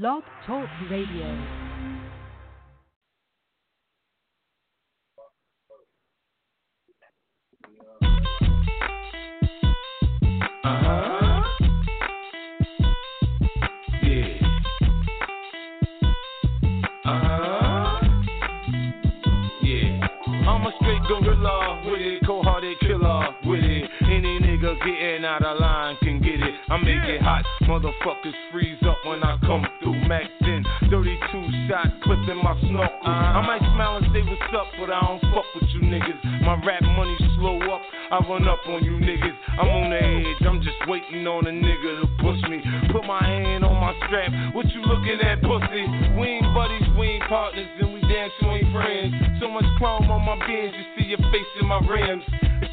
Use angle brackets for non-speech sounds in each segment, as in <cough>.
Blog Talk Radio. Uh-huh. Uh-huh. Gorilla with it, cold-hearted killer with it. Any nigga getting out of line I make it hot, motherfuckers freeze up when I come through. Mac 10, 32 shot clip in my snorkel. I might smile and say what's up, but I don't fuck with you niggas. My rap money slow up, I run up on you niggas. I'm on the edge, I'm just waiting on a nigga to push me. Put my hand on my strap, what you looking at, pussy? We ain't buddies, we ain't partners, and we damn sure ain't friends. So much chrome on my bins, you see your face in my rims.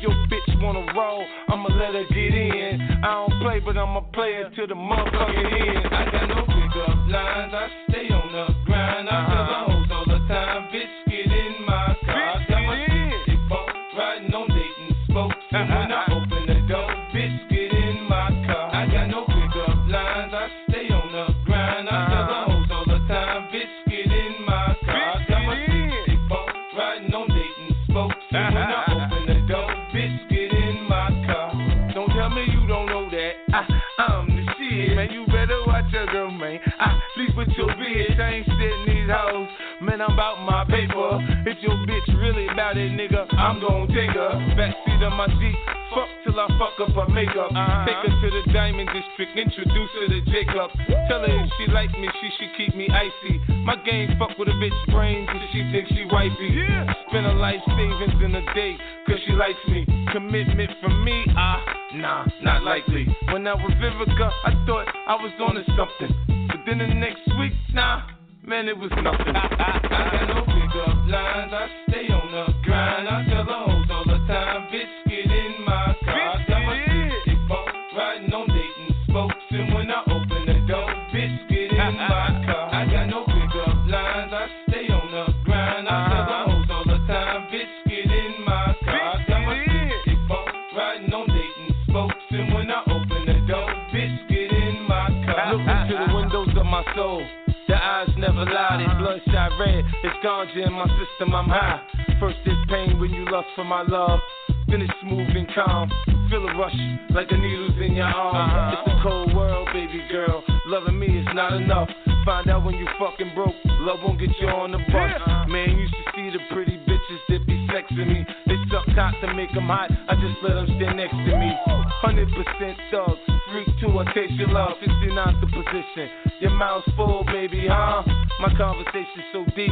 Your bitch wanna roll, I'ma let her get in. I don't play, but I'm a player to the motherfucking end. I got no pickup lines, I stay on the grind. I tell the uh-huh. hoes all the time, bitch, get in my car. I got my shit bump, riding on Dayton spokes. And your bitch. I sitting these hoes. Man, I'm about my paper. If your bitch really about it, nigga, I'm gon' take her. Backseat of my Jeep. Fuck till I fuck up her makeup. Take her to the Diamond District. Introduce her to Jacob. Tell her if she like me, she should keep me icy. My game fuck with a bitch brains and she thinks she wifey. Spend her life savings in a day, cause she likes me. Commitment from me, ah, nah, not likely. When I was Vivica, I thought I was on to something. But then the next week, nah, man, it was nothing. I, <laughs> I, I got no pickup lines, I stay on the grind. I soul. The eyes never lie, they bloodshot red. It's ganja in my system, I'm high. First it's pain when you lust for my love. Then it's smooth and calm. Feel a rush like the needles in your arm. Uh-huh. It's a cold world, baby girl. Loving me is not enough. Find out when you fucking broke. Love won't get you on the bus. Man, you should see the pretty bitches that be sexing me. They suck cock to make them hot. I just let them stand next to me. 100% thugs. Freak too, I taste your love. 69's the position. Your mouth's full, baby, huh? My conversation's so deep.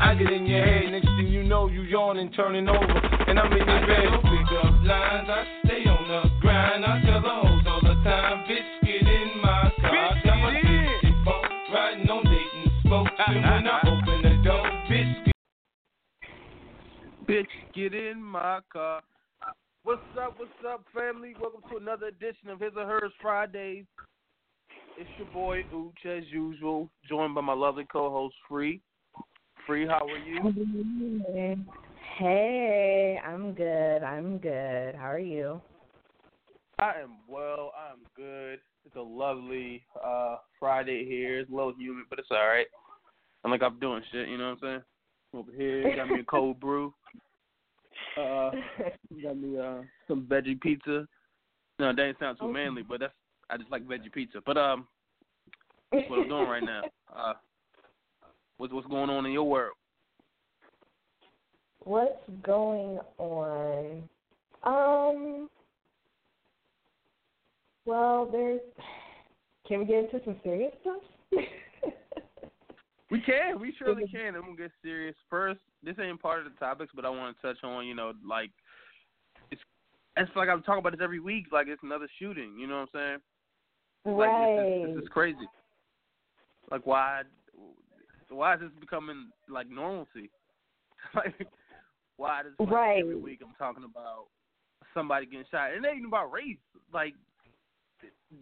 I get in your head, next thing you know, you yawning, turning over, and I'm in your bed. I pick up lines, I stay on the grind. I tell the hoes all the time, bitch, get in my car. I got my bump, riding on Dayton spokes, and when I open the door, bitch, Bitch, get in my car. What's up, what's up, family? Welcome to another edition of His or Hers Fridays. It's your boy Ooch, as usual, joined by my lovely co-host Free. Free, how are you? Hey, I'm good. I'm good. How are you? I am well. I'm good. It's a lovely uh Friday here. It's a little humid, but it's all right. I'm like I'm doing shit. You know what I'm saying? Over here, got me a cold brew. Uh, got me uh some veggie pizza. No, that ain't sound too manly, but that's I just like veggie pizza. But um, that's what I'm doing right now. <laughs> Uh, what's what's going on in your world? What's going on? Um. Well, there's. <sighs> Can we get into some serious stuff? <laughs> We can, we surely can. I'm gonna get serious first. This ain't part of the topics, but I want to touch on, you know, like it's it's like I'm talking about this every week. Like it's another shooting. You know what I'm saying? Like right. this, is, this is crazy. Like why why is this becoming like normalcy? <laughs> like why does like, Right. every week I'm talking about somebody getting shot? And it ain't even about race. Like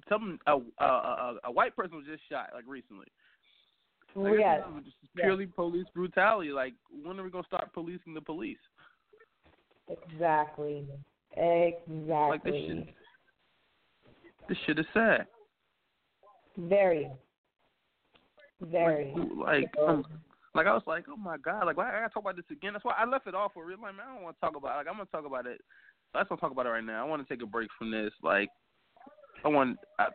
some a, a a a white person was just shot like recently. Like, this yes. is purely police brutality. Like when are we gonna start policing the police? Exactly. Exactly. Like this shit. This shit is sad. Very. Very. Like, um, like I was like, oh my god, like why I gotta talk about this again? That's why I left it off for real. Like, man, I don't want to talk about. It. Like, I'm gonna talk about it. Let's not talk about it right now. I want to take a break from this. Like, I want, I,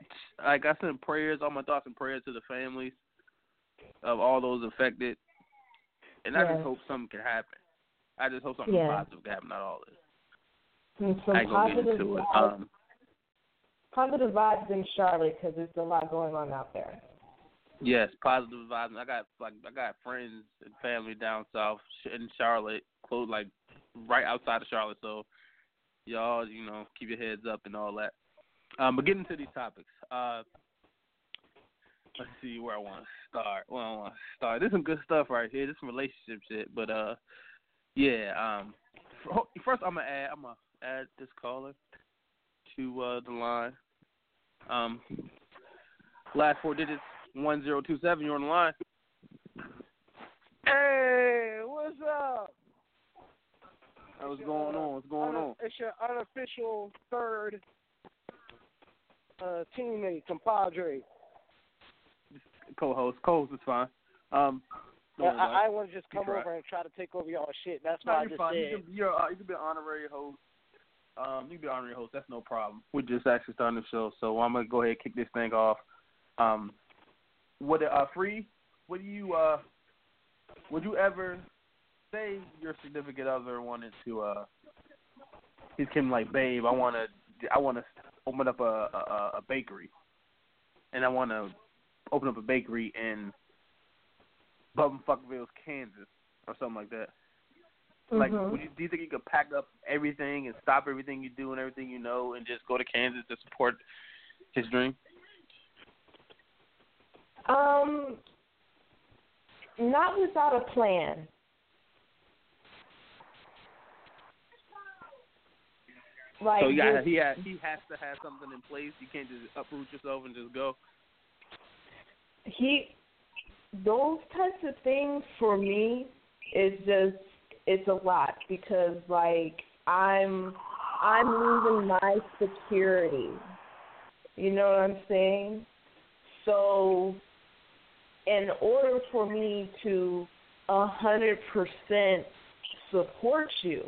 like, I send prayers, all my thoughts and prayers to the families of all those affected, and I just hope something can happen. I just hope something yeah. positive can happen out all this. And some I ain't gonna get into positive it. vibes, Um, positive vibes in Charlotte because there's a lot going on out there. Yes, positive vibes. I got like I got friends and family down south in Charlotte, close like right outside of Charlotte. So y'all, you know, keep your heads up and all that. Um, but getting to these topics. Uh, let's see where I want to start. Where I want to start. There's some good stuff right here. This some relationship shit. But uh, yeah. Um, first I'm gonna add. I'm gonna add this caller to uh the line. Um, last four digits one zero two seven. You're on the line. Hey, what's up? What's going on? What's going on? It's your unofficial third uh, teammate, compadre. Co-host. Co-host is fine. Um, Yeah, don't worry about I, I want to just come over and try to take over y'all shit. That's No, why I just fine. said. You can, you're, uh, you can be an honorary host. Um, you can be an honorary host. That's no problem. We're just actually starting the show, so I'm gonna go ahead and kick this thing off. Um, what uh, free? What do you uh? Would you ever say your significant other wanted to uh? He came like, babe, I wanna, I wanna open up a a, a bakery, and I wanna open up a bakery in Bumfuckville, Kansas, or something like that. Like, Mhm. would you, do you think you could pack up everything and stop everything you do and everything you know and just go to Kansas to support his dream? Um, not without a plan. Like so yeah, he ha he has to have something in place. You can't just uproot yourself and just go. He those types of things for me is just it's a lot because like I'm I'm losing my security. You know what I'm saying? So in order for me to a hundred percent support you,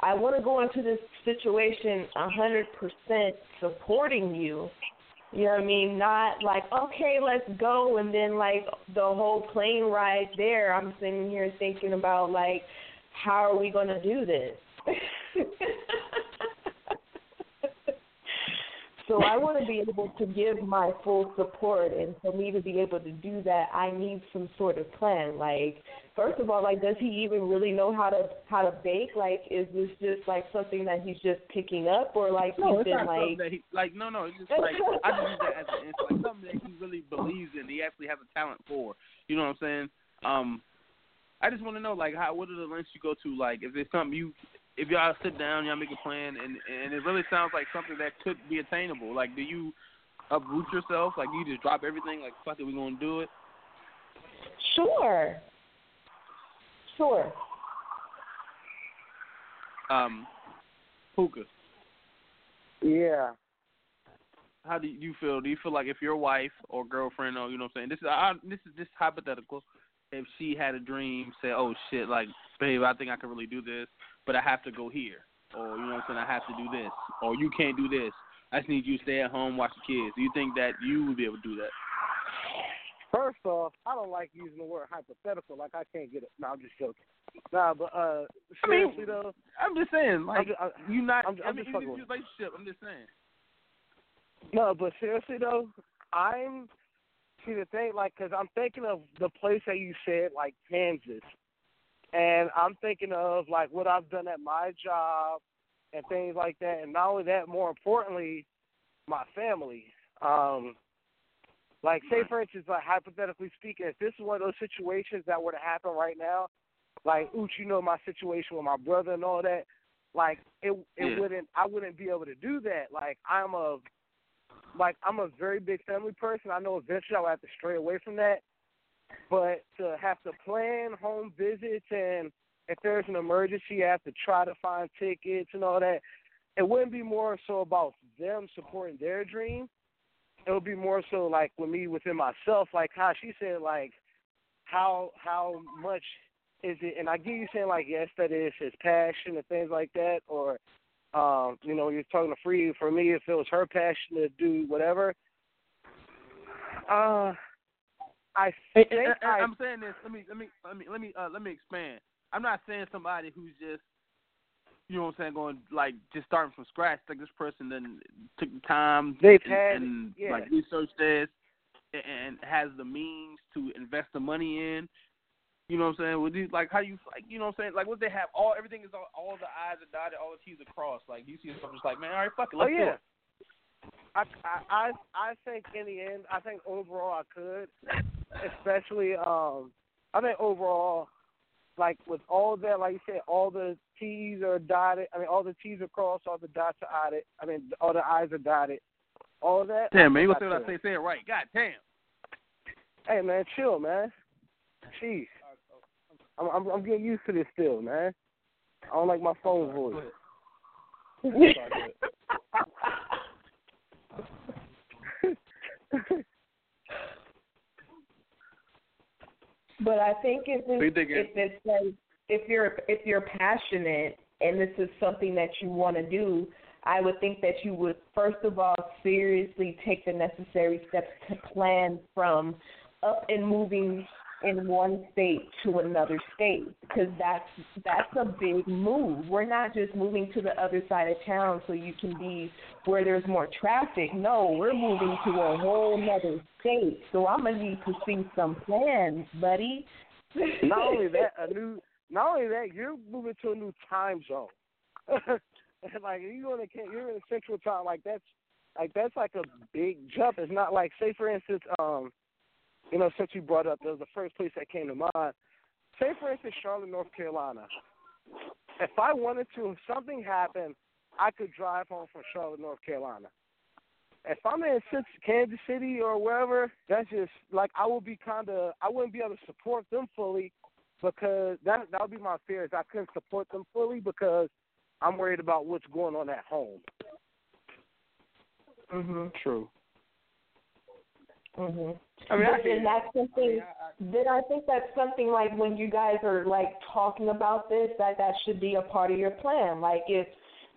I want to go into this situation a hundred percent supporting you you know what I mean? Not like, okay, let's go, and then like the whole plane ride there, I'm sitting here thinking about like, how are we going to do this? <laughs> so I want to be able to give my full support, and for me to be able to do that, I need some sort of plan. Like, first of all, like, does he even really know how to how to bake? Like, is this just like something that he's just picking up, or like No, he's it's been not like something that he like. No, no, it's just like <laughs> I just use that as an answer, like something that he really believes in. He actually has a talent for. You know what I'm saying? Um, I just want to know like how what are the lengths you go to? Like if there's something you if y'all sit down, y'all make a plan, and and it really sounds like something that could be attainable. Like, do you uproot yourself? Like, you just drop everything? Like, fuck it, we gonna do it? Sure. Sure. Um, Puka, Yeah. how do you feel? Do you feel like if your wife or girlfriend or you know what I'm saying? This is I, this is just hypothetical. If she had a dream, say, "Oh shit, like, babe, I think I can really do this, but I have to go here," or you know what I'm saying? I have to do this, or you can't do this. I just need you to stay at home, watch the kids. Do you think that you would be able to do that? First off, I don't like using the word hypothetical. Like I can't get it. No, I'm just joking. Nah, but uh, I mean, seriously though, I'm just saying, like, I- you not. I'm- i I'm mean, just fucking with your relationship. I'm just saying. no, but seriously though, I'm see the thing like because I'm thinking of the place that you said like Kansas, and I'm thinking of like what I've done at my job and things like that, and not only that, more importantly, my family. Um, like say for instance, like hypothetically speaking, if this is one of those situations that were to happen right now, like Ooch, you know my situation with my brother and all that, like it it Yeah. wouldn't I wouldn't be able to do that. Like I'm a like I'm a very big family person. I know eventually I'll have to stray away from that. But to have to plan home visits and if there's an emergency, have to try to find tickets and all that. It wouldn't be more so about them supporting their dream, it would be more so like with me within myself, like how she said, like how how much is it? And I get you saying like yes, that is his passion and things like that, or um, you know, you're talking to free. For me, if it was her passion to do whatever, uh, I think And- and- and I, I'm saying this. Let me let me let me let me uh, let me expand. I'm not saying somebody who's just you know what I'm saying going like just starting from scratch. Like this person then took the time They've and, had- and yeah. like researched this and, has the means to invest the money in. You know what I'm saying? Would you like how you like you know what I'm saying? Like what they have all everything is all, all the I's are dotted, all the T's are crossed. Like you see stuff just like, man, all right, fuck it, oh let's do yeah. it. I, I I I think in the end, I think overall I could, especially um, I think overall, like with all that, like you said, all the T's are dotted. I mean, all the T's are crossed, all the dots are dotted. I mean, all the I's are dotted. All that. Damn man, you gonna say what I say, say it right. God damn. Hey man, chill, man. Jeez, I'm I'm, I'm getting used to this still, man. I don't like my phone voice. <laughs> ahead. Sorry, go ahead. But I think if it's, if it's like if you're if you're passionate and this is something that you want to do, I would think that you would first of all seriously take the necessary steps to plan from up and moving in one state to another state because that's that's a big move. We're not just moving to the other side of town so you can be where there's more traffic. No, we're moving to a whole other state. So I'm gonna need to see some plans, buddy. not only <laughs> that, a new. Not only that, you're moving to a new time zone. <laughs> like you going to you're in Central Time. Like that's like that's like a big jump. It's not like say for instance, um, you know, since you brought up, that was the first place that came to mind. Say for instance, Charlotte, North Carolina. If I wanted to, if something happened, I could drive home from Charlotte, North Carolina. If I'm in Kansas City or wherever, that's just like I would be kind of I wouldn't be able to support them fully because that that would be my fear is I couldn't support them fully because I'm worried about what's going on at home. Mhm. True. Mhm. I mean, I but hear then that's something. I- I- Then I think that's something like when you guys are like talking about this, that that should be a part of your plan. Like if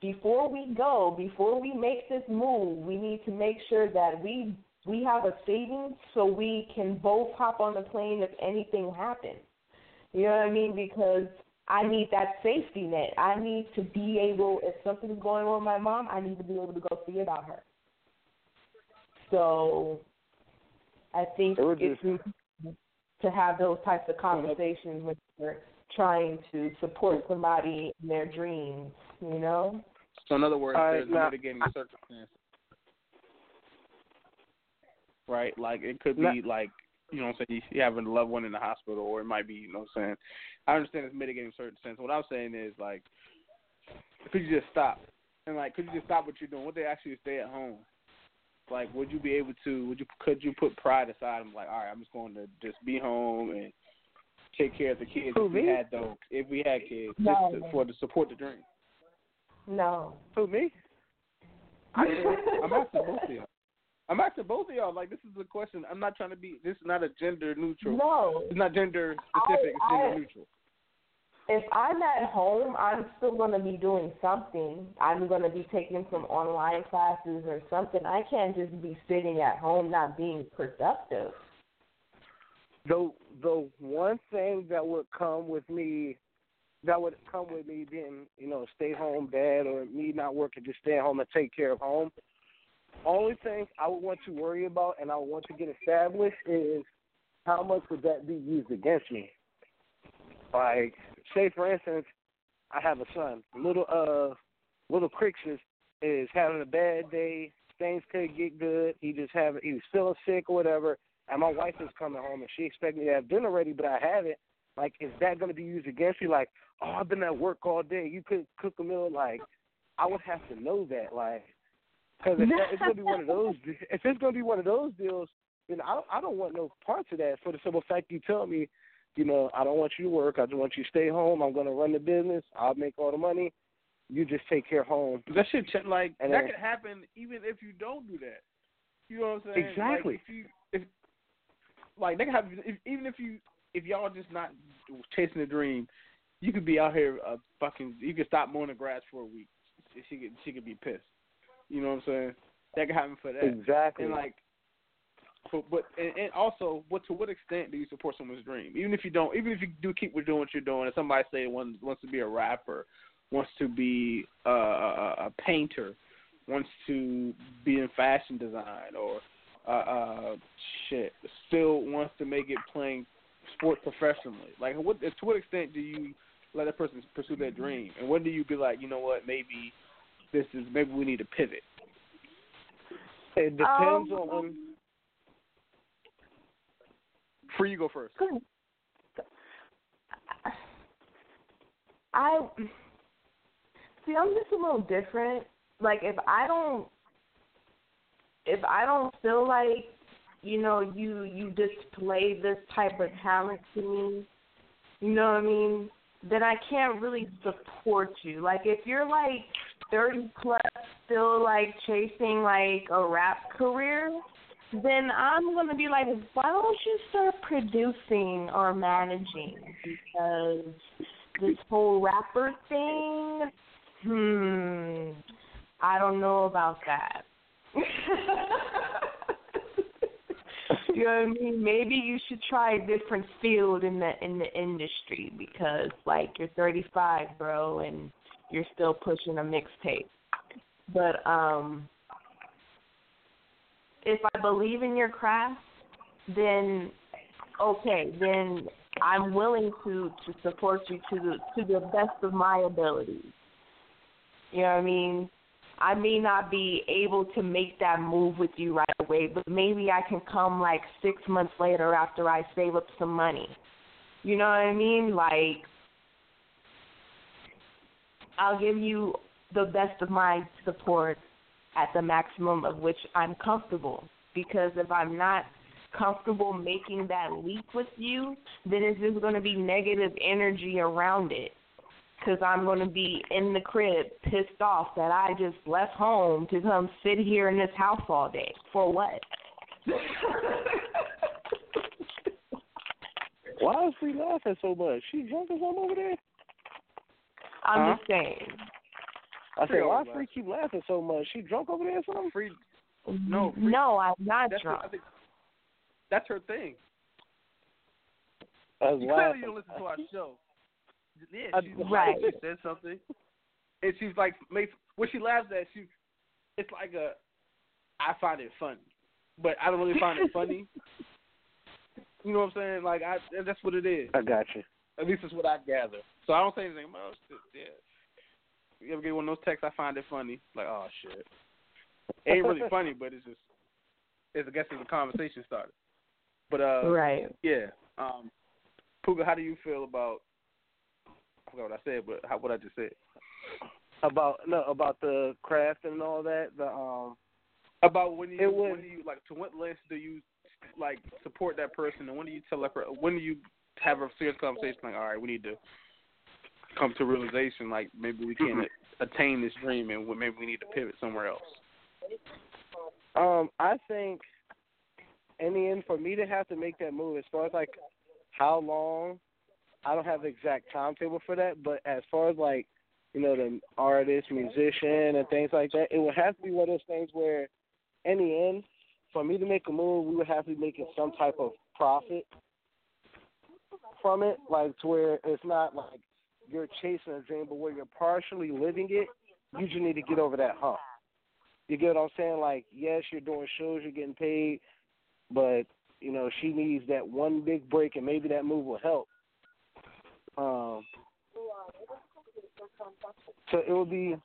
before we go, before we make this move, we need to make sure that we we have a savings so we can both hop on the plane if anything happens. You know what I mean? Because I need that safety net. I need to be able, if something's going on with my mom, I need to be able to go see about her. So I think It would it's important to have those types of conversations when you're trying to support somebody in their dreams, you know? So in other words, All right, there's now- mitigating circumstances. Right? Like it could Now- be like you know what I'm saying, you having a loved one in the hospital or it might be, you know what I'm saying. I understand it's mitigating in certain sense. What I'm saying is like could you just stop? And like could you just stop what you're doing? Would they actually stay at home? Like would you be able to would you could you put pride aside and like, all right, I'm just going to just be home and take care of the kids Who, if we me? had those if we had kids No. just to, for to support the dream. No. Who me? I I'm asking both of y'all. I'm asking both of y'all. Like this is a question. I'm not trying to be. This is not a gender neutral. No. It's not gender specific. It's gender I- neutral. If I'm at home, I'm still going to be doing something. I'm going to be taking some online classes or something. I can't just be sitting at home not being productive. The the one thing that would come with me, that would come with me being, you know, stay home dad or me not working, just stay home and take care of home. Only thing I would want to worry about and I would want to get established is how much would that be used against me? Like, say for instance, I have a son. Little uh little Crixus is having a bad day, things could get good. He just have he was feeling sick or whatever and my wife is coming home and she expects me to have dinner ready, but I haven't. Like, is that going to be used against me? Like, oh, I've been at work all day. You could cook a meal. Like, I would have to know that. Like, because if it's going to be one of those, if it's going to be one of those deals, then I I don't want no parts of that. For the simple fact you tell me, you know, I don't want you to work. I just want you to stay home. I'm going to run the business. I'll make all the money. You just take care of home. That shit, ch- like And that then- could happen even if you don't do that. You know what I'm saying? Exactly. Like, if you, if like they can have if, even if you if y'all just not chasing a dream, you could be out here uh, fucking. You could stop mowing the grass for a week. She could she could be pissed. You know what I'm saying? That could happen for that. Exactly. And like, but but and, and also, what to what extent do you support someone's dream? Even if you don't, even if you do keep doing what you're doing, and somebody say wants wants to be a rapper, wants to be a, a, a painter, wants to be in fashion design, or uh, uh, shit, still wants to make it playing sport professionally. Like, what to what extent do you let that person pursue their dream, and when do you be like, you know what, maybe this is maybe we need to pivot. It depends Um, on. Free, you go first. I see. I'm just a little different. Like if I don't, if I don't feel like, you know, you you display this type of talent to me, you know what I mean? Then I can't really support you. Like if you're like 30 plus, still like chasing like a rap career, then I'm gonna be like, why don't you start producing or managing? Because this whole rapper thing, hmm, I don't know about that. <laughs> you know what I mean? Maybe you should try a different field in the in the industry because like you're 35, bro, and you're still pushing a mixtape. But um if I believe in your craft, then okay, then I'm willing to to support you to the to the best of my abilities. You know what I mean? I may not be able to make that move with you right away, but maybe I can come like six months later after I save up some money. You know what I mean? Like, I'll give you the best of my support at the maximum of which I'm comfortable. Because if I'm not comfortable making that leap with you, then it's just going to be negative energy around it. Because I'm going to be in the crib pissed off that I just left home to come sit here in this house all day. For what? <laughs> Why is Free laughing so much? She drunk or something over there? I'm Huh? just saying. I Free said, why Free keep laughing so much? She drunk over there or something? Free, No, free- No, I'm not that's drunk. I think that's her thing. I You clearly you don't listen to our <laughs> show. Yeah, I- Right. She said something, and she's like, makes when she laughs at she, it's like a, I find it funny, but I don't really find it funny. <laughs> You know what I'm saying? Like I, that's what it is. I got you. At least that's what I gather. So I don't say anything. Oh, shit, yeah. You ever get one of those texts? I find it funny. Like, oh shit. It ain't really <laughs> funny, but it's just, it's I guess it's a conversation starter. But uh, Right. yeah. Um, Puga, how do you feel about? I forgot what I said, but how, what I just said About no about the craft and all that. The um about when you It was- when do you like to what lengths do you like support that person, and when do you tell that when do you have a serious conversation like, all right, we need to come to realization like maybe we can't attain this dream, and maybe we need to pivot somewhere else. Um, I think in the end, for me to have to make that move, as far as like how long, I don't have the exact timetable for that. But as far as like, you know, the artist, musician, and things like that, it would have to be one of those things where, in the end, for me to make a move, we would have to be making some type of profit from it, like to where it's not like you're chasing a dream, but where you're partially living it. You just need to get over that hump. You get what I'm saying? Like, yes, you're doing shows, you're getting paid, but you know she needs that one big break, and maybe that move will help. Um, so it will be,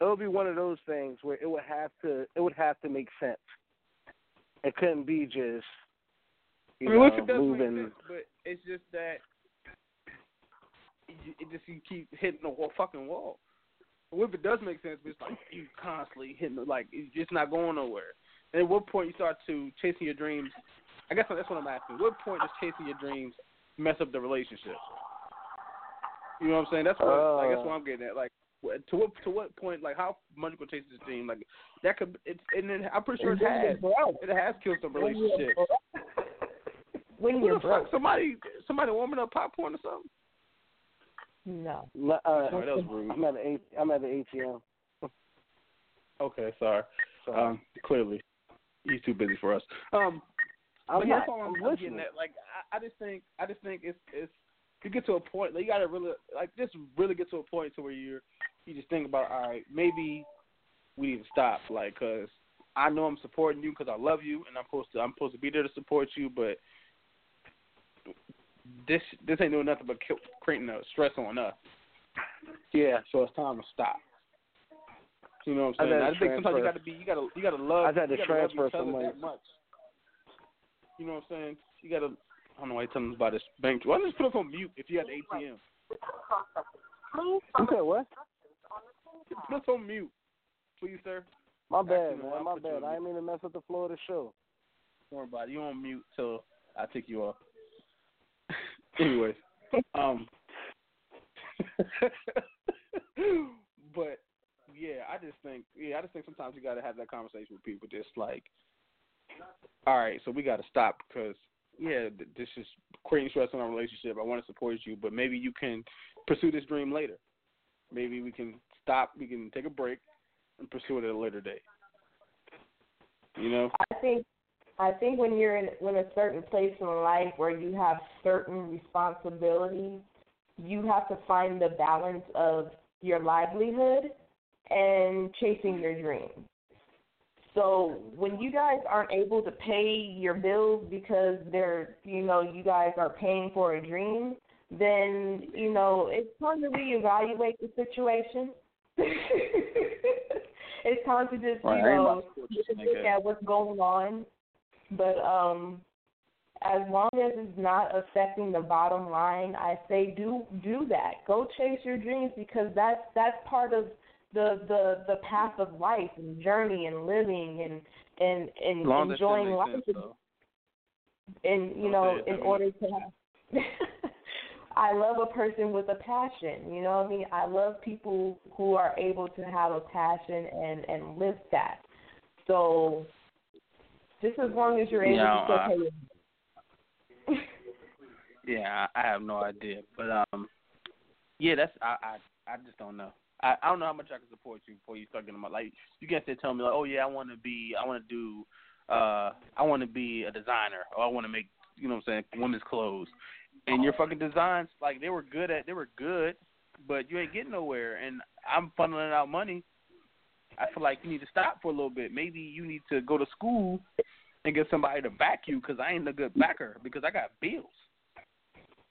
it will be one of those things where it would have to, it would have to make sense. It couldn't be just, you I mean, know, moving. sense, but it's just that it, it just you keep hitting the wall, fucking wall. If it does make sense? But it's like you constantly hitting the, like it's just not going nowhere. And at what point you start to chasing your dreams? I guess that's what I'm asking. What point does chasing your dreams mess up the relationship? You know what I'm saying? That's what like that's what I'm getting at. Like To what to what point? Like how much you gonna chase this dream? Like that could it's and then I'm pretty sure it has it has killed some relationships. When the fuck? Somebody somebody warming up popcorn or something? No. Uh, Sorry, that was rude. I'm at the A- I'm at the ATM. <laughs> Okay, sorry. So Um, clearly he's too busy for us. Um, I'm but not. that's all I'm, I'm listening. at. Like, I, I just think, I just think it's it's you get to a point, like you gotta really, like, just really get to a point to where you're, you just think about, all right, maybe we need to stop, like, cause I know I'm supporting you because I love you, and I'm supposed to, I'm supposed to be there to support you, but this this ain't doing nothing but creating a stress on us. Yeah. So it's time to stop. You know what I I'm saying? I, to think sometimes you got to be, you got to, you got to love. I've had to gotta transfer some money. that much. You know what I'm saying? You got to. I don't know why you're telling us about this bank. Why don't you just put us on mute if you got the ATM? You said what? Put us on mute, please, sir. My bad, Actually, man. My bad. I didn't mean to mess up the flow of the show. Don't worry about it. You on mute till I take you off. <laughs> Anyways, um, <laughs> but yeah, I just think yeah, I just think sometimes you got to have that conversation with people. Just like, all right, so we got to stop because yeah, this is creating stress in our relationship. I want to support you, but maybe you can pursue this dream later. Maybe we can stop. We can take a break and pursue it at a later date. You know? I think I think when you're in when a certain place in life where you have certain responsibilities, you have to find the balance of your livelihood and chasing your dreams. So when you guys aren't able to pay your bills because they're you know, you guys are paying for a dream, then, you know, it's time to reevaluate the situation. <laughs> it's time to just, Right, you know, just just look at what's going on. But um as long as it's not affecting the bottom line, I say do do that. Go chase your dreams because that's that's part of the the the path of life and journey and living and and and long as that shit enjoying life sense, and- you Don't know, in order to have <laughs> I love a person with a passion, you know what I mean? I love people who are able to have a passion and and live that. So just as long as you're able Yeah, to still pay <laughs> Yeah, I, have no idea, but um, yeah, that's I I I just don't know. I I don't know how much I can support you before you start getting my like. You can't tell me like, oh yeah, I want to be, I want to do, uh, I want to be a designer, or I want to make, you know what I'm saying, women's clothes, and your fucking designs like they were good at, they were good, but you ain't getting nowhere, and I'm funneling out money. I feel like you need to stop for a little bit. Maybe you need to go to school and get somebody to back you because I ain't a good backer because I got bills.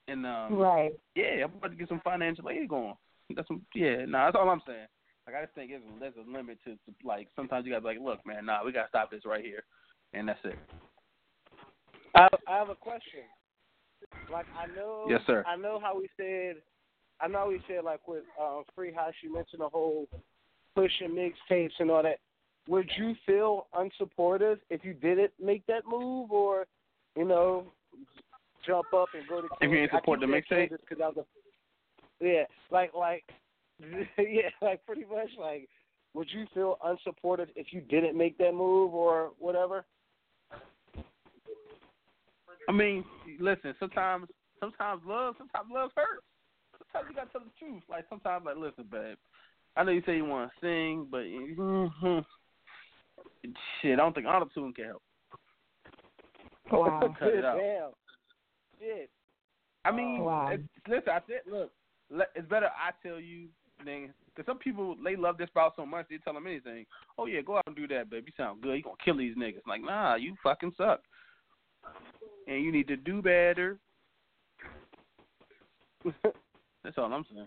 And um, Right. yeah, I'm about to get some financial aid going. That's some, yeah, no, that's all I'm saying. Like I just think there's there's a limit to, to like sometimes you gotta be like, look, man, nah, we gotta stop this right here, and that's it. I, I have a question. Like I know, Yes, sir. I know how we said, I know how we said like with uh, Free House, you mentioned the whole pushing mixtapes and all that. Would you feel unsupportive if you didn't make that move, or you know, jump up and go to? If you Kansas? I support the mixtape? Kansas 'cause I was a, yeah, like like <laughs> yeah, like pretty much like. Would you feel unsupported if you didn't make that move or whatever? I mean, listen, sometimes sometimes love, sometimes love hurts. Sometimes you gotta tell the truth. Like sometimes, like, listen, babe, I know you say you want to sing, but mhm, shit, I don't think auto tune can help. Wow. <laughs> Cut it out. Damn. Shit. I mean, Wow. it's, listen, I said, look, it's better I tell you than because some people they love this spouse so much they tell them anything. Oh yeah, go out and do that, baby. You sound good. You gonna kill these niggas? Like, nah, you fucking suck, and you need to do better. <laughs> That's all I'm saying.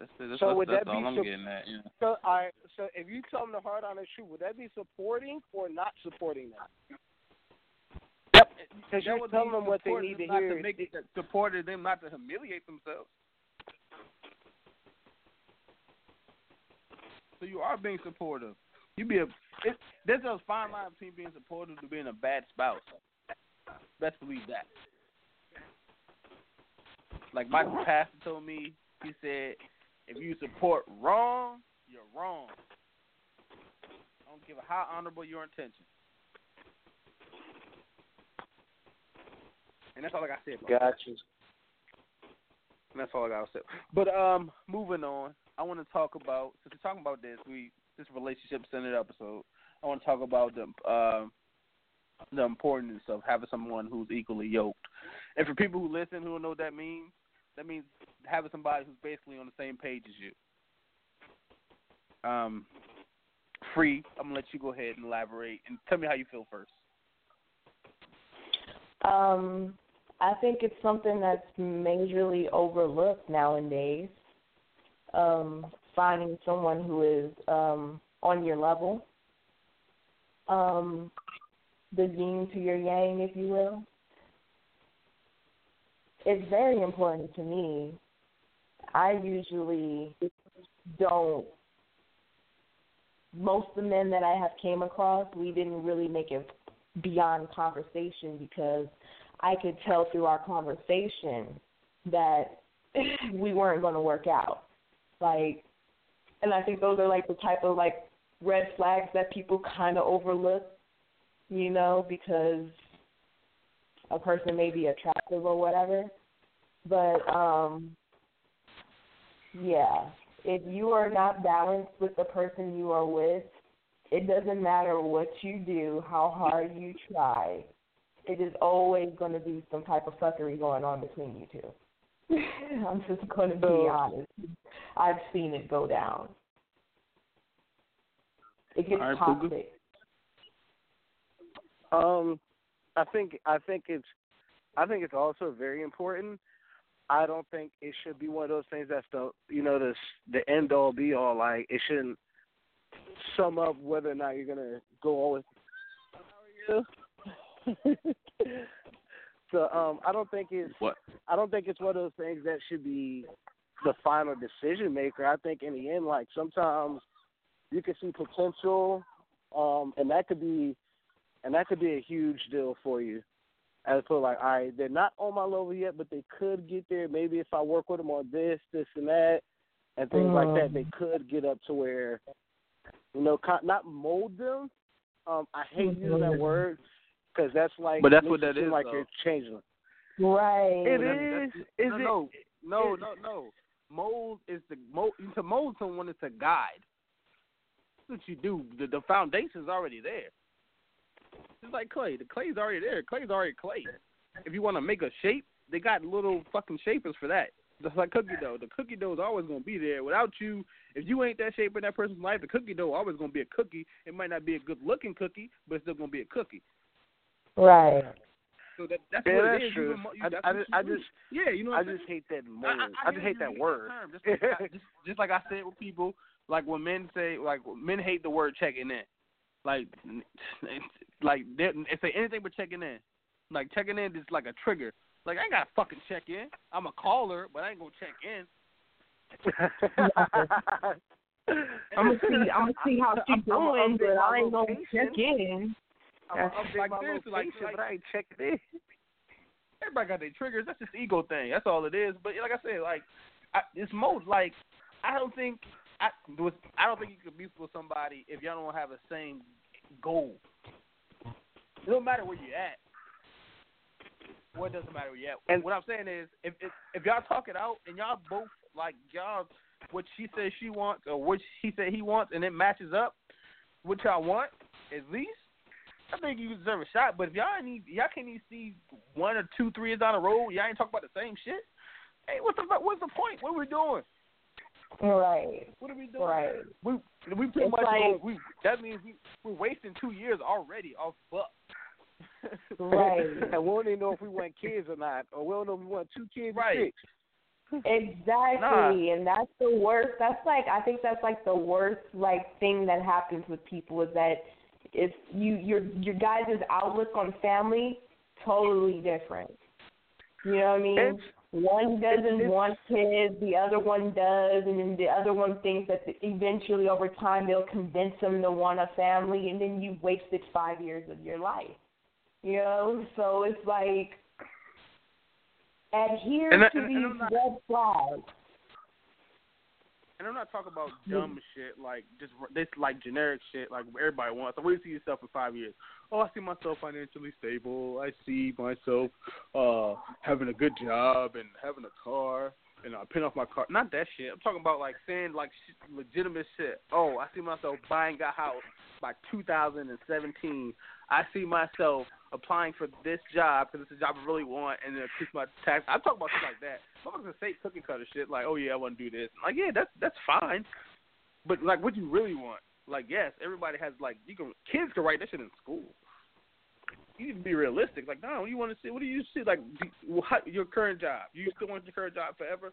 That's, that's, So that's, would that's that all be I'm getting at. Yeah. So, all right. So, if you tell them the hard on honest truth, would that be supporting or not supporting them? Yep. Because you're telling them what they need to them not hear. To make, it, supported them not to humiliate themselves. So you are being supportive. You be a. It, there's a fine line between being supportive to being a bad spouse. Best believe that. Like my pastor told me, he said, If you support wrong, you're wrong. I don't give a how honorable your intention. And that's all I got to say. About Gotcha. And that's all I got to say. But um, moving on, I want to talk about since we're talking about this, we this relationship centered episode. I want to talk about the um the importance of having someone who's equally yoked. And for people who listen who don't know what that means, that means having somebody who's basically on the same page as you. Um, free. I'm gonna let you go ahead and elaborate and tell me how you feel first. Um, I think it's something that's majorly overlooked nowadays. Um, finding someone who is um, on your level, um, the yin to your yang, if you will. It's very important to me. I usually don't. Most of the men that I have came across, we didn't really make it beyond conversation because I could tell through our conversation that <laughs> we weren't going to work out. Like, and I think those are like the type of like red flags that people kind of overlook, you know, because a person may be attractive or whatever. But um yeah, if you are not balanced with the person you are with, it doesn't matter what you do, how hard you try. It is always going to be some type of fuckery going on between you two. <laughs> I'm just going to be honest. I've seen it go down. It gets right, toxic. Um, I think I think it's I think it's also very important. I don't think it should be one of those things that's the you know the the end all be all. Like it shouldn't sum up whether or not you're gonna go all with. How are you? so um, I don't think it's What? I don't think it's one of those things that should be the final decision maker. I think in the end, like sometimes you can see potential, um, and that could be, and that could be a huge deal for you. As for like, all right, they're not on my level yet, but they could get there. Maybe if I work with them on this, this, and that, and things like that, they could get up to where, you know, not mold them. Um, I hate using that Mhm. word because that's like, But that's what that is. that Like though. you're changing. them. Right. It That's- is. that's- Is no, it? no, no, no, no. Mold is the mold. To mold someone is to guide. That's what you do. The, the foundation's already there. It's like clay. The clay's already there. Clay's already clay. If you want to make a shape, they got little fucking shapers for that. Just like cookie dough. The cookie dough is always gonna be there. Without you, if you ain't that shape in that person's life, the cookie dough always gonna be a cookie. It might not be a good looking cookie, but it's still gonna be a cookie. Right. So that that's Yeah, what that's it is. true. You remo- you- I, that's I, what just, I just, yeah, you know. What I I'm just hate that mold. I, I, I, just hate that word. term. Just, like I, just, just like I said with people, like when men say, like men hate the word checking in. Like, <laughs> like they they say anything but checking in. Like checking in is like a trigger. Like I ain't gotta fucking check in. I'm a caller, but I ain't gonna check in. <laughs> I'm gonna see. I'm gonna see how she's doing, but I ain't gonna check in. I'm gonna update Like, my seriously, like- location, like- but I ain't checking in. Everybody got their triggers. That's just ego thing. That's all it is. But like I said, like I, it's most like I don't think I was I don't think you can be with somebody if y'all don't have the same goal. It don't matter where you're at. Well, it doesn't matter where you're at. And- what I'm saying is, if, if if y'all talk it out and y'all both like y'all what she says she wants or what he said he wants and it matches up, what y'all want at least. I think you deserve a shot, but if y'all need, y'all can't even see one or two, three years down the road, y'all ain't talking about the same shit. Hey, what's the what's the point? What are we doing? Right. What are we doing? Right. We we pretty It's much like- we that means we we're wasting two years already off buck. Right. <laughs> and we don't even know if we want kids or not, or we don't know if we want two kids Right. or <laughs> six. Exactly, and that's the worst. That's like I think that's like the worst like thing that happens with people is that if you your your guys' outlook on family totally different. You know what I mean? It's- one doesn't want kids, the other one does, and then the other one thinks that eventually over time they'll convince them to want a family, and then you've wasted five years of your life. You know, so it's like adhere And to and- these red flags. And I'm not talking about dumb shit like just this like generic shit like everybody wants. So where do you see yourself in five years? Oh, I see myself financially stable. I see myself uh having a good job and having a car and uh, paying off my car. Not that shit. I'm talking about like saying like shit, legitimate shit. Oh, I see myself buying a house by 2017. I see myself applying for this job because it's a job I really want and then increase my tax. I'm talking about shit like that. I'm gonna say cookie cutter shit like, oh yeah, I want to do this. Like yeah, that's that's fine. But like, what do you really want? Like yes, everybody has like you can kids can write that shit in school. You need to be realistic. Like, no, what do you want to see? What do you see? Like, what, your current job. You still want your current job forever?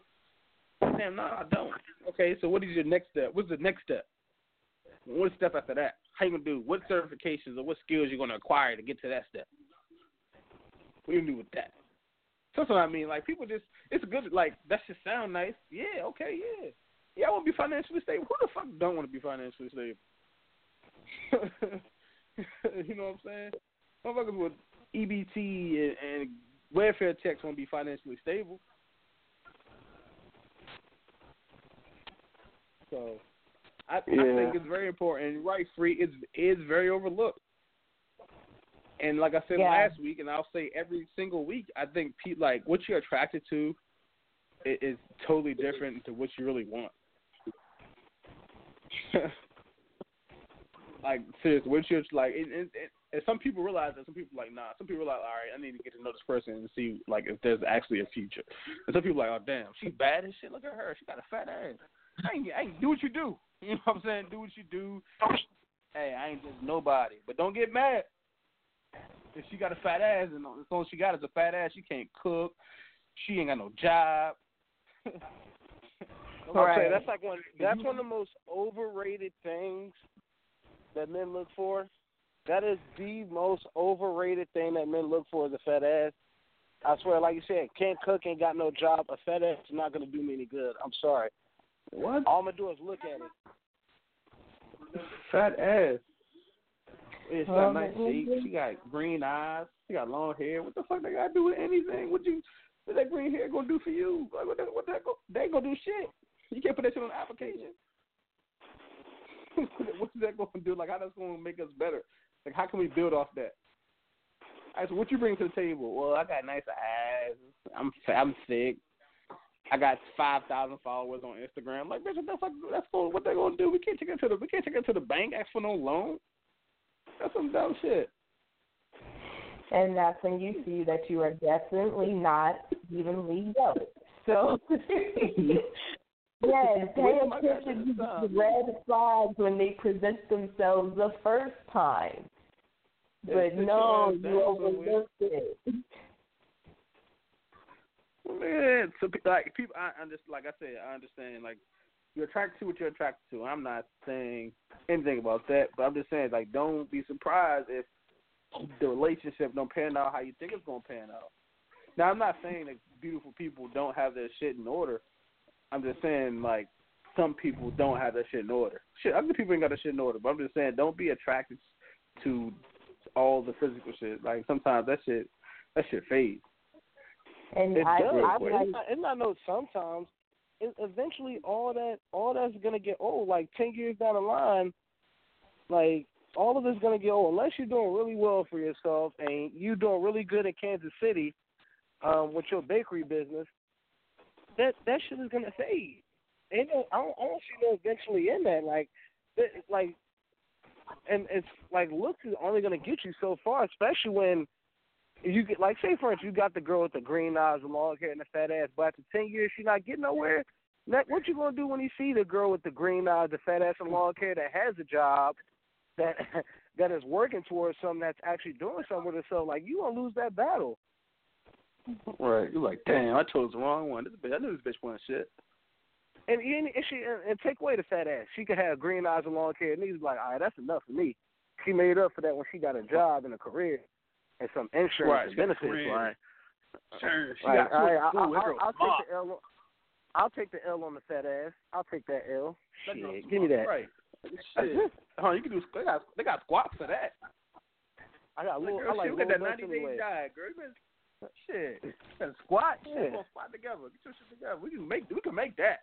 Damn, no, I don't. Okay, so what is your next step? What's the next step? The step after that? How you gonna do? What certifications or what skills you gonna acquire to get to that step? What you gonna do with that? That's what I mean. Like people just, it's good. Like that should sound nice. Yeah, okay, yeah, yeah. I want to be financially stable. Who the fuck don't want to be financially stable? <laughs> you know what I'm saying? Motherfuckers with EBT and, and welfare checks want to be financially stable. So, I, Yeah. I think it's very important. Right, free is is very overlooked. And like I said Yeah. last week, and I'll say every single week, I think pe- like what you're attracted to is, is totally different to what you really want. <laughs> like seriously, what you're like, and, and, and some people realize that. Some people are like, nah. Some people are like, all right, I need to get to know this person and see like if there's actually a future. And some people are like, oh damn, she's bad as shit. Look at her, she got a fat ass. I ain't, I ain't do what you do. <laughs> You know what I'm saying? Do what you do. Hey, I ain't just nobody. But don't get mad. If she got a fat ass and as long as she got is a fat ass, she can't cook. She ain't got no job. <laughs> I'll Right. say that's like one. That's one of the most overrated things that men look for. That is the most overrated thing that men look for is a fat ass. I swear, like you said, can't cook, ain't got no job. A fat ass is not gonna do me any good. I'm sorry. What? All I'm gonna do is look at it. Fat ass. Yeah, she Well, got nice but- shape. She got green eyes. She got long hair. What the fuck they gotta do with anything? What you what that green hair gonna do for you? Like what that what that go they ain't gonna do shit. You can't put that shit on the application. <laughs> What's that gonna do? Like how that's gonna make us better? Like how can we build off that? I said, what you bring to the table? Well, I got nice eyes. I'm fa- I'm thick. I got five thousand followers on Instagram. Like, bitch, the fuck? That's what what they gonna do? We can't take it to the we can't take it to the bank. Ask for no loan. That's some dumb shit. And that's when you see that you are definitely not evenly yoked. So, <laughs> yes, <laughs> pay attention to the red flags when they present themselves the first time. But no, you overlooked it. Man, so like people, I understand. Like I said, I understand. Like you're attracted to what you're attracted to. I'm not saying anything about that, but I'm just saying like don't be surprised if the relationship don't pan out how you think it's gonna pan out. Now I'm not saying that beautiful people don't have their shit in order. I'm just saying like some people don't have their shit in order. Shit, other people ain't got their shit in order. But I'm just saying don't be attracted to all the physical shit. Like sometimes that shit that shit fades. And It I, does. I but like, it's, not, it's not no sometimes. It, eventually, all that all that's gonna get old. Like ten years down the line, like all of it's gonna get old unless you're doing really well for yourself and you doing really good in Kansas City um, with your bakery business. That that shit is gonna fade. Ain't no, I don't, I don't see no eventually in that. Like, it, like, and it's like looks is only gonna get you so far, especially when you get like say for instance you got the girl with the green eyes, the long hair, and the fat ass, but after ten years she's not getting nowhere. Now, what you gonna do when you see the girl with the green eyes, the fat ass, and long hair that has a job, that <laughs> that is working towards something that's actually doing something with herself? Like you gonna lose that battle. Right. You're like, damn, I chose the wrong one. This bitch, I knew this bitch wasn't shit. And and, and she and, and take away the fat ass. She could have green eyes and long hair. Niggas be like, all right, that's enough for me. She made up for that when she got a job and a career and some insurance Right, and a benefits. Right. Sure, she Like, got I. That I, girl I'll take the L. On, I'll take the L on the fat ass. I'll take that L. That Shit, give me that. Right. Shit. Huh, you can do. They got they got squats for that. I got Like, little. girl, I like shit, little that 90 day diet, girl. You shit. And squat. Shit, Yeah. gonna squat together. Get your shit together. We can make. We can make that.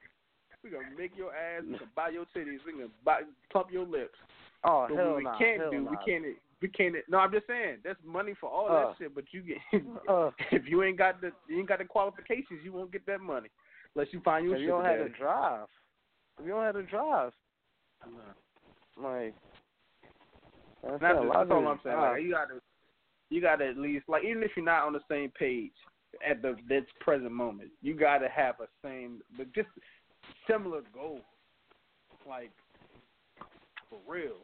We gonna make your ass. We gonna buy your titties. We gonna buy, plump your lips. Oh But hell we nah, can't hell do, nah. we can't, we can't. No, I'm just saying, that's money for all Uh. that shit. But you get, <laughs> Uh, if you ain't got the, you ain't got the qualifications, you won't get that money unless you find you a if you don't have to drive, if you don't have to drive, like. That's, That's, just, that's all I'm saying. Like, you gotta, you gotta at least like even if you're not on the same page at the this present moment, you gotta have a same, but just similar goal. Like for real.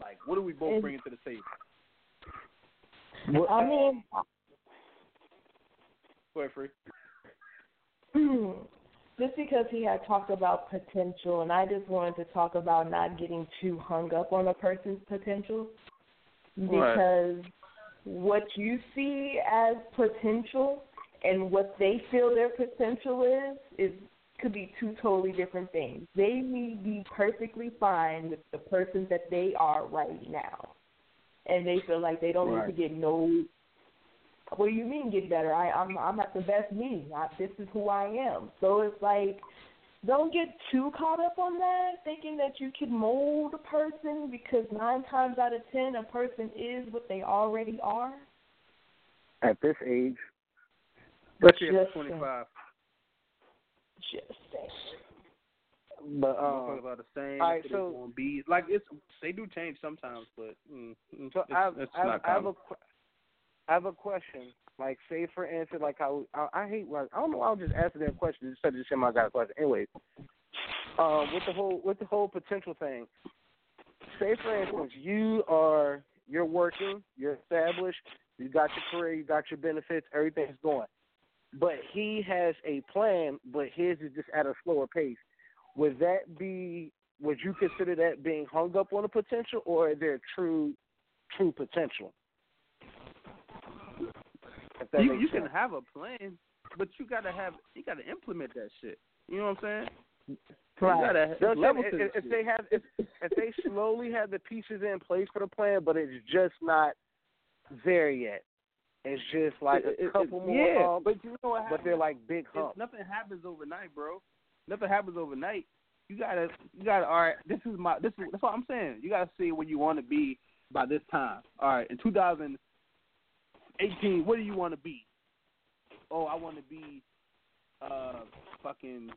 Like what are we both bringing to the table? I mean, Go ahead, free. <clears throat> just because he had talked about potential, and I just wanted to talk about not getting too hung up on a person's potential, Right. because what you see as potential and what they feel their potential is is could be two totally different things. They may be perfectly fine with the person that they are right now, and they feel like they don't Right. need to get no what do you mean get better? I, I'm I'm at the best me. I, this is who I am. So it's like don't get too caught up on that, thinking that you can mold a person because nine times out of ten a person is what they already are. At this age, at Just saying. 25. Just saying. but Motherfuckers um, are the same. all right, so- they gonna be like it's they do change sometimes, but mm, mm, so it's, I have, it's I have, not I have common. a have a question. Like, say for instance, like how I, I hate. Like, I don't know. I'll just answer that question instead of just saying I got a question. Anyway, um, with the whole with the whole potential thing. Say for instance, you are you're working, you're established, you got your career, you got your benefits, everything's going. But he has a plan, but his is just at a slower pace. Would that be? Would you consider that being hung up on a potential, or is there true, true potential? You you can have a plan, but you gotta have you gotta implement that shit. You know what I'm saying? Right. You gotta No, there's levels if, if they have, if, if they slowly have the pieces in place for the plan, but it's just not there yet. It's just like It- a it- couple it- more yeah, humps, but you know what but they're like big It's- nothing happens overnight, bro. Nothing happens overnight. You gotta, you gotta. All right, this is my. This is that's what I'm saying. You gotta see where you want to be by this time. All right, in 2018, what do you want to be? Oh, I want to be, uh, fucking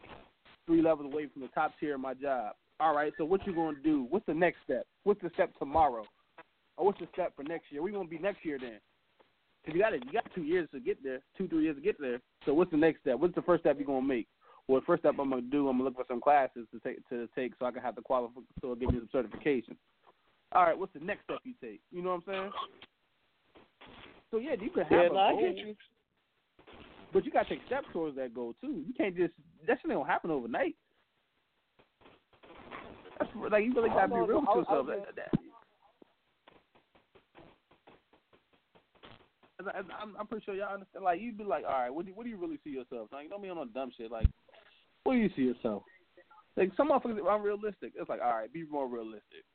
three levels away from the top tier of my job. All right, so what you gonna do? What's the next step? What's the step tomorrow? Or what's the step for next year? We gonna be next year then? Cause you got it. you got two years to get there, two three years to get there. So what's the next step? What's the first step you're gonna make? Well, the first step I'm gonna do, I'm gonna look for some classes to take to take so I can have the qualify so it'll give me some certification. All right, what's the next step you take? You know what I'm saying? So yeah, you can have Yeah, a goal, you. but you gotta take steps towards that goal too. You can't just that shit don't happen overnight. That's like you really gotta be real with was- yourself. That- that- And I- and I'm, I'm pretty sure y'all understand. Like you'd be like, all right, what do what do you really see yourself? Like don't be on no dumb shit. Like what do you see yourself? Like some motherfuckers are unrealistic. It's like all right, be more realistic.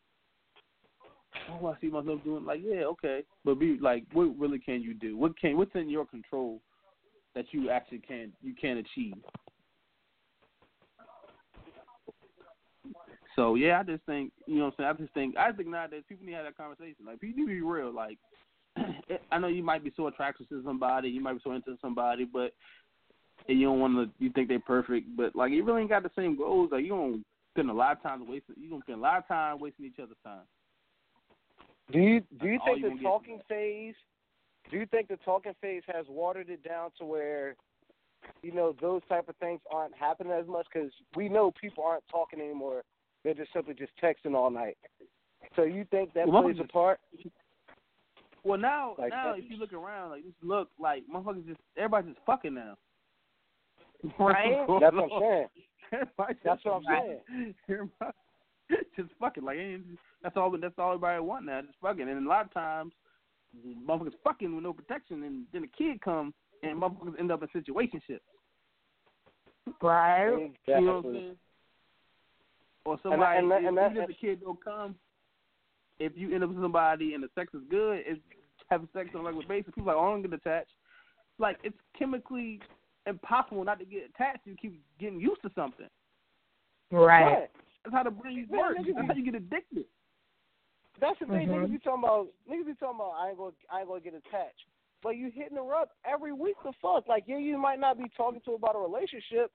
Oh, I see myself doing like yeah, okay, but be like, what really can you do? What can what's in your control that you actually can you can achieve? So yeah, I just think you know what I'm saying. I just think I think nowadays people need to have that conversation. Like people need to be real. Like <clears throat> I know you might be so attracted to somebody, you might be so into somebody, but and you don't want to. You think they're perfect, but like you really ain't got the same goals. Like you don't spend a lot of time wasting. You gonna spend a lot of time wasting each other's time. Do you do you That's think you the talking phase? Do you think the talking phase has watered it down to where, you know, those type of things aren't happening as much? Because we know people aren't talking anymore; they're just simply just texting all night. So you think that Well, plays a part? Well, now Like now if you look around, like just look like motherfuckers just everybody's just fucking now. <laughs> Right? That's what I'm saying. <laughs> Everybody That's what I'm saying. <laughs> Everybody just fucking like ain't- that's all that's all everybody want now, just fucking. And a lot of times, motherfuckers fucking with no protection, and then a kid come and motherfuckers end up in situationships. Right. You know what I'm saying? Or And somebody, that- and that- if, and that- even if the kid don't come, if you end up with somebody and the sex is good, it's having sex on a regular basis, people are like, oh, I don't get attached. Like, it's chemically impossible not to get attached. You keep getting used to something. Right. That's how the brain Man, works. niggas That's how you get addicted. That's the thing. Mhm. Niggas be talking about. Niggas be talking about. I ain't gonna. I ain't gonna get attached. But you hitting her up every week. The fuck. Like yeah, you might not be talking to her about a relationship,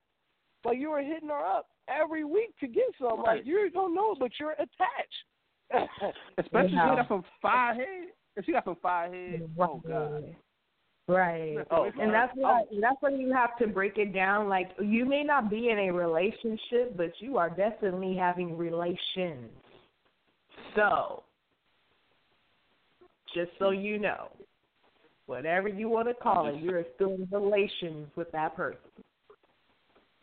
but you were hitting her up every week to get some. Right. Like you don't know, but you're attached. <laughs> Especially Yeah. if she got some fire head. If she got some fire head, oh god. Right. Oh, and man. that's why that's when you have to break it down. Like you may not be in a relationship, but you are definitely having relations. So, just so you know, whatever you want to call it, you're still in relations with that person.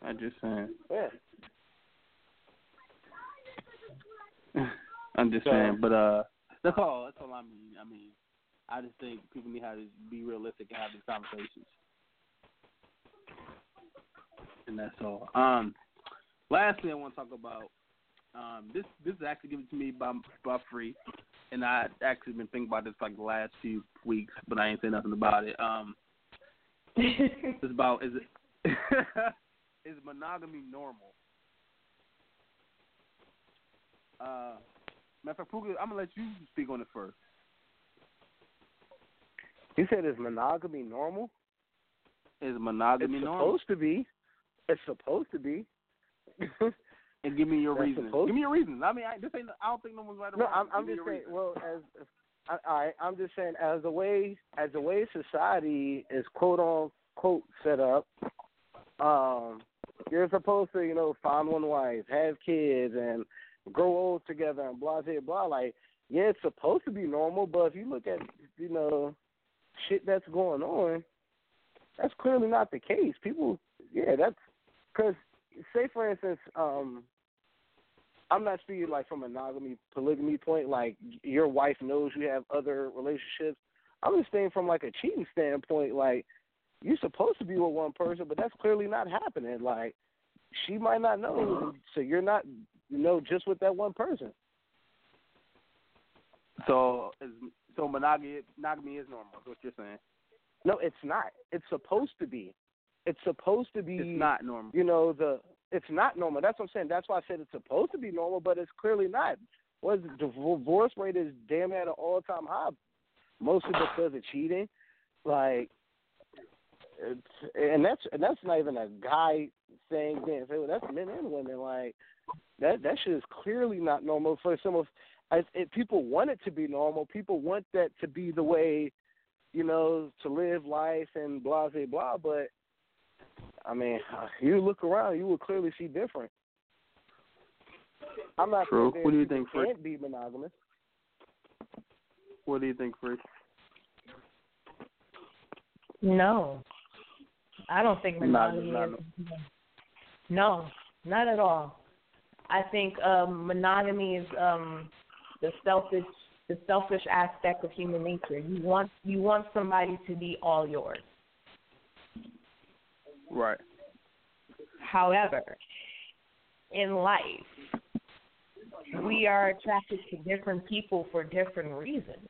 I'm just saying. yeah. <laughs> I'm just So- saying, but uh, <laughs> that's all. That's all I mean. I mean, I just think people need how to be realistic and have these conversations, and that's all. Um, lastly, I want to talk about um this. This is actually given to me by by free, and I actually been thinking about this for like the last few weeks, but I ain't say nothing about it. Um, <laughs> it's about is it <laughs> is monogamy normal? Uh, matter of fact, Puka, I'm gonna let you speak on it first. You said is monogamy normal? Is monogamy it's normal? supposed to be. It's supposed to be. <laughs> And give me your That's reason. Give me your reason. I mean, I, this ain't. I don't think no one's right No. I'm, I'm just saying. reason. Well, as I, I, I'm just saying, as the way as the way society is quote unquote set up, um, you're supposed to, you know, find one wife, have kids, and grow old together, and blah blah blah. Like, yeah, it's supposed to be normal, but if you look at, you know, shit that's going on, that's clearly not the case. People, yeah, that's because, say for instance, um, I'm not speaking like from a monogamy polygamy point, like your wife knows you have other relationships. I'm just saying from like a cheating standpoint, like you're supposed to be with one person, but that's clearly not happening. Like she might not know, mm-hmm. so you're not, you know, just with that one person. So, is, so monogamy monogamy is normal. Is what you're saying? No, it's not. It's supposed to be. It's supposed to be. It's not normal. You know the. It's not normal. That's what I'm saying. That's why I said it's supposed to be normal, but it's clearly not. Was divorce rate is damn at an all time high, mostly because of cheating. Like, it's and that's and that's not even a guy thing. Then so that's men and women. Like that that shit is clearly not normal for some of. If, if people want it to be normal, people want that to be the way, you know, to live life and blah blah blah. But I mean, you look around, you will clearly see different. I'm not True. saying What do you think, Fred? can't be monogamous. What do you think, Free? No, I don't think Not- monogamy not- is. No, not at all. I think um, monogamy is um, the selfish, the selfish aspect of human nature. You want you want somebody to be all yours. Right. However, in life, we are attracted to different people for different reasons.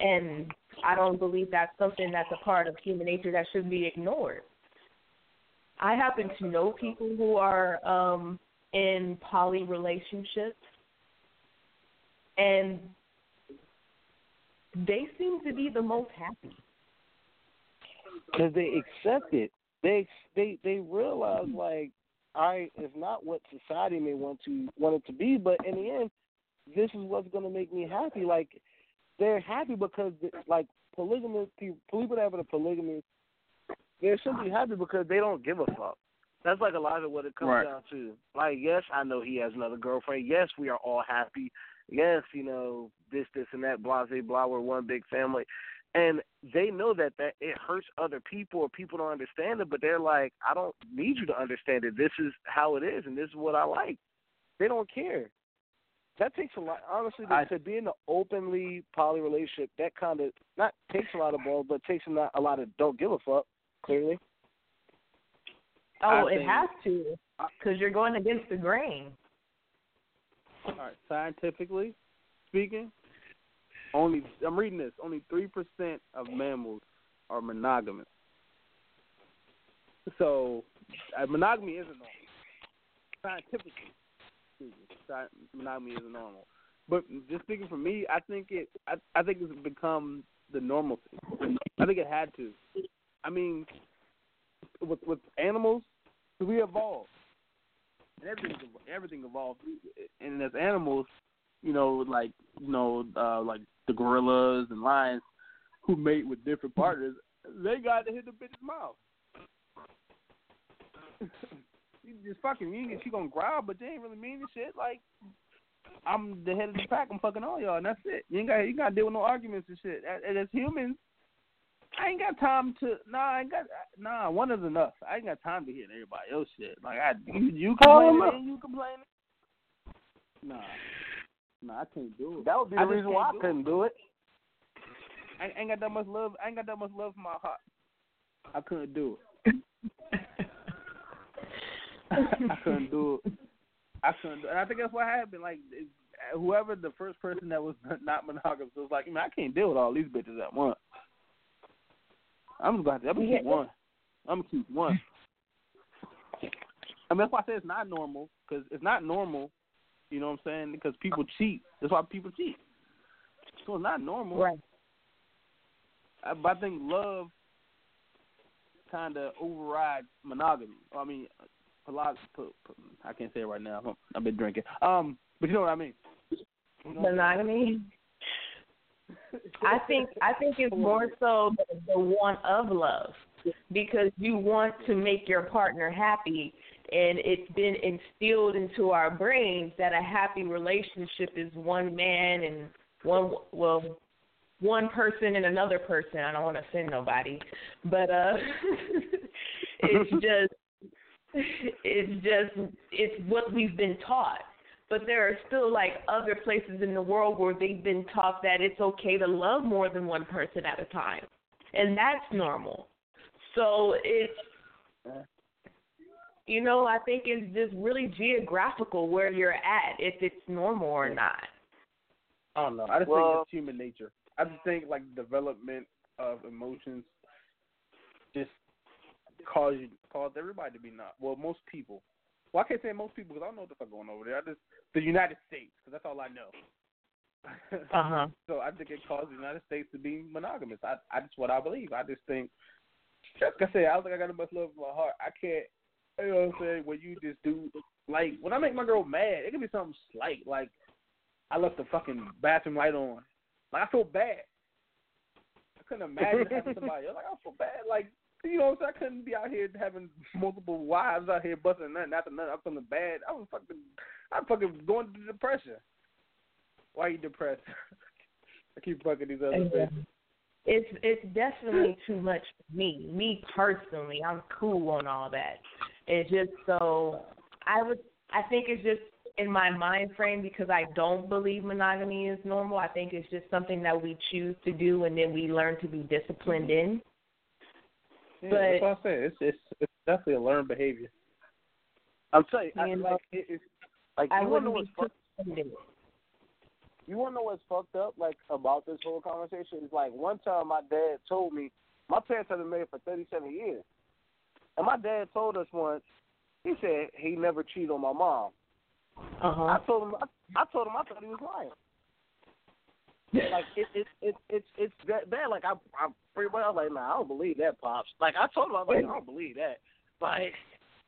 And I don't believe that's something that's a part of human nature that should be ignored. I happen to know people who are um in poly relationships and they seem to be the most happy. because they accept it. They they they realize like, I it's not what society may want to want it to be, but in the end, this is what's going to make me happy. Like they're happy because like polygamous people, people that have a polygamy, they're simply happy because they don't give a fuck. That's like a lot of what it comes Right. down to. Like, yes, I know he has another girlfriend. Yes, we are all happy. Yes, you know this, this, and that. Blah, blah, blah. We're one big family and they know that that it hurts other people or people don't understand it but they're like i don't need you to understand it this is how it is and this is what i like they don't care that takes a lot honestly to, I- to be in an openly poly relationship that kind of not takes a lot of balls but takes a lot, a lot of don't give a fuck clearly Oh, I it think- has to, because you're going against the grain. All right. Scientifically speaking, only I'm reading this. Only three percent of mammals are monogamous. So, uh, monogamy isn't normal. scientifically, speaking, monogamy isn't normal. But just speaking for me, I think it. I, I think it's become the normalcy. I think it had to. I mean, with with animals, we evolved, and everything everything evolved. And as animals, you know, like you know, uh, like the gorillas and lions who mate with different partners, they got to hit the bitch's mouth. <laughs> just fucking mean she gonna growl, but they ain't really mean the shit. Like I'm the head of the pack. I'm fucking all y'all, and that's it. You ain't got you got to deal with no arguments and shit. As, as humans, I ain't got time to. Nah, I ain't got. Nah, one is enough. I ain't got time to hear everybody else shit. Like I, you, you complaining, you complaining. Nah, nah, I can't do it. That would be the I reason why I do couldn't do it. I ain't got that much love. I ain't got that much love for my heart. I couldn't do it. <laughs> I <laughs> couldn't do it. I couldn't. Do it. And I think that's what happened. Like it, whoever the first person that was <laughs> not monogamous was like, man, I can't deal with all these bitches at once. I'm just gonna. I'm gonna keep one. I'm gonna keep one. I mean, that's why I say it's not normal because it's not normal. You know what I'm saying? Because people cheat. That's why people cheat. So it's not normal. Right. I, but I think love kind of overrides monogamy. I mean, polog- po- po- I can't say it right now. <laughs> I've been drinking. Um, but you know what I mean. You know what mean? Monogamy. I think I think it's more so the, the want of love because you want to make your partner happy and it's been instilled into our brains that a happy relationship is one man and one well one person and another person. I don't want to offend nobody, but uh <laughs> it's <laughs> just it's just it's what we've been taught but there are still like other places in the world where they've been taught that it's okay to love more than one person at a time and that's normal so it's you know i think it's just really geographical where you're at if it's normal or not I don't know. I just Well- think it's human nature. I just think like development of emotions just cause you cause everybody to be not well most people. Well, I can't say most people because I don't know what the fuck going over there. I just the United States because that's all I know. <laughs> uh-huh so I think it caused the United States to be monogamous. I I just what I believe. I just think like I said, I don't think I got enough love in my heart. I can't you know what I'm saying, when you just do like when I make my girl mad, it can be something slight, like I left the fucking bathroom light on. Like I feel bad. I couldn't imagine having <laughs> somebody else. Like I feel bad. Like you know, saying? I couldn't be out here having multiple wives out here busting nothing after nothing. I'm feeling bad. I was fucking, I'm fucking going to depression. Why are you depressed? <laughs> I keep fucking these other Yeah. bitches. it's it's definitely too much for me. Me personally, I'm cool on all that. It's just so I would I think it's just in my mind frame because I don't believe monogamy is normal. I think it's just something that we choose to do and then we learn to be disciplined in. Yeah, But- that's what I said. It's it's it's definitely a learned behavior. I'm telling you, I, know, like it, it's like I you wanna know wouldn't what's be fuck, disciplined you wanna know what's fucked up like about this whole conversation? Is like one time my dad told me my parents have been married for thirty seven years. And my dad told us once, he said he never cheated on my mom. Uh-huh. I told him I, I told him I thought he was lying. Like it it it it's it's that bad. Like I I pretty much I was like, nah, I don't believe that, pops. Like I told him I was like, I don't believe that. Like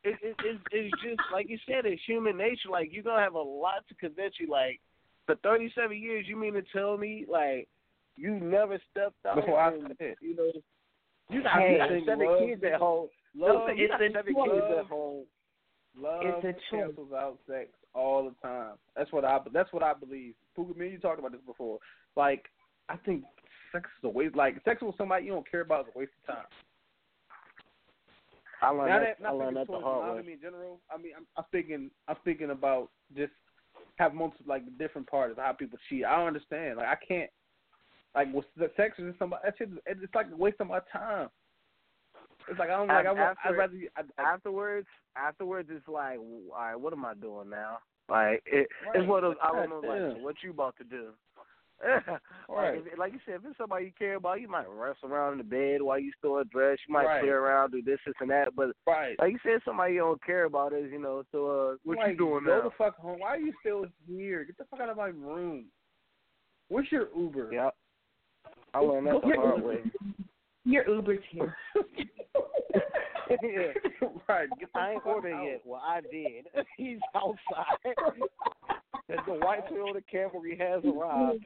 it it it's it's just like you said, it's human nature. Like you're gonna have a lot to convince you. Like for thirty seven years, you mean to tell me like you never stepped out? That's what I said. You know, you got, Hey. you got seven Love- kids at home. Love, you got it's seven choice. kids at home. love It's a cancels out sex all the time. That's what I that's what I believe. Puka, me and you talked about this before. Like I think sex is a waste. Like sex with somebody you don't care about is a waste of time. I learned Now that. that, I learned that the hard way. monogamy in general. I mean, I'm, I'm thinking, I'm thinking about just have multiple like different parts of how people cheat. I don't understand. Like I can't. Like with the sex is somebody. That shit, it's like a waste of my time. It's like I don't like. I want. I'd rather. I, I, afterwards, afterwards, it's like, all right, what am I doing now? Like, it, Right. it's one of those, I don't know, like, what you about to do? <laughs> Right. like, if, like you said, if it's somebody you care about, you might wrestle around in the bed while you still dress. You might Right. clear around, do this, this, and that. But Right. like you said, somebody you don't care about is, you know. So uh, what Like, you doing go now? the fuck home. Why are you still here? Get the fuck out of my room. What's your Uber? Yeah. I learned that the hard Uber- way. Your Uber's <laughs> here. yeah. right. I ain't ordered out. yet. Well, I did. <laughs> He's outside. the white Toyota Camry has arrived.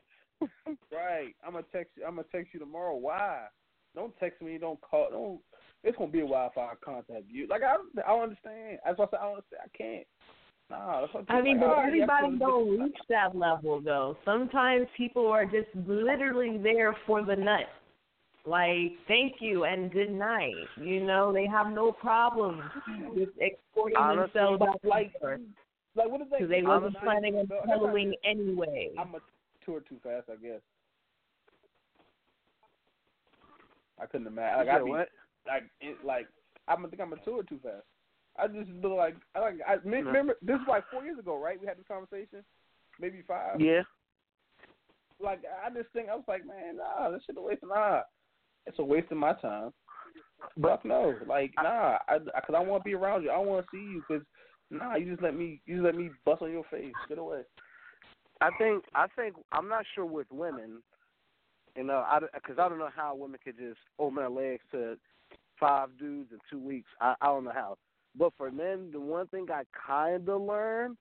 Right. I'm gonna text you. I'm gonna text you tomorrow. Why? Don't text me. Don't call. Don't. It's gonna be a while before I contact you. Like I, I don't understand. That's why I said I don't understand. I can't. Nah. That's what I mean, like, but all right, everybody cool. don't reach that level though. Sometimes people are just literally there for the nut. Like, thank you and good night. You know, they have no problem with exporting Honestly, themselves out like, because like what is that? they wasn't Honestly, planning on no, that's not- settling anyway. I'm a tour too fast, I guess. I couldn't imagine. Like, You I be, what? like, it, like, I think I'm a tour too fast. I just feel like, I like, I remember this was like four years ago, right? We had this conversation, maybe five. Yeah. Like, I just think I was like, man, nah, this shit a waste of nah. It's a waste of my time. But Fuck no, like, nah, I, I cause I want to be around you. I want to see you, cause nah, you just let me, you just let me bust on your face. Get away. I think I think I'm not sure with women, you know, I because I don't know how women could just open their legs to five dudes in two weeks. I I don't know how. But for men, the one thing I kind of learned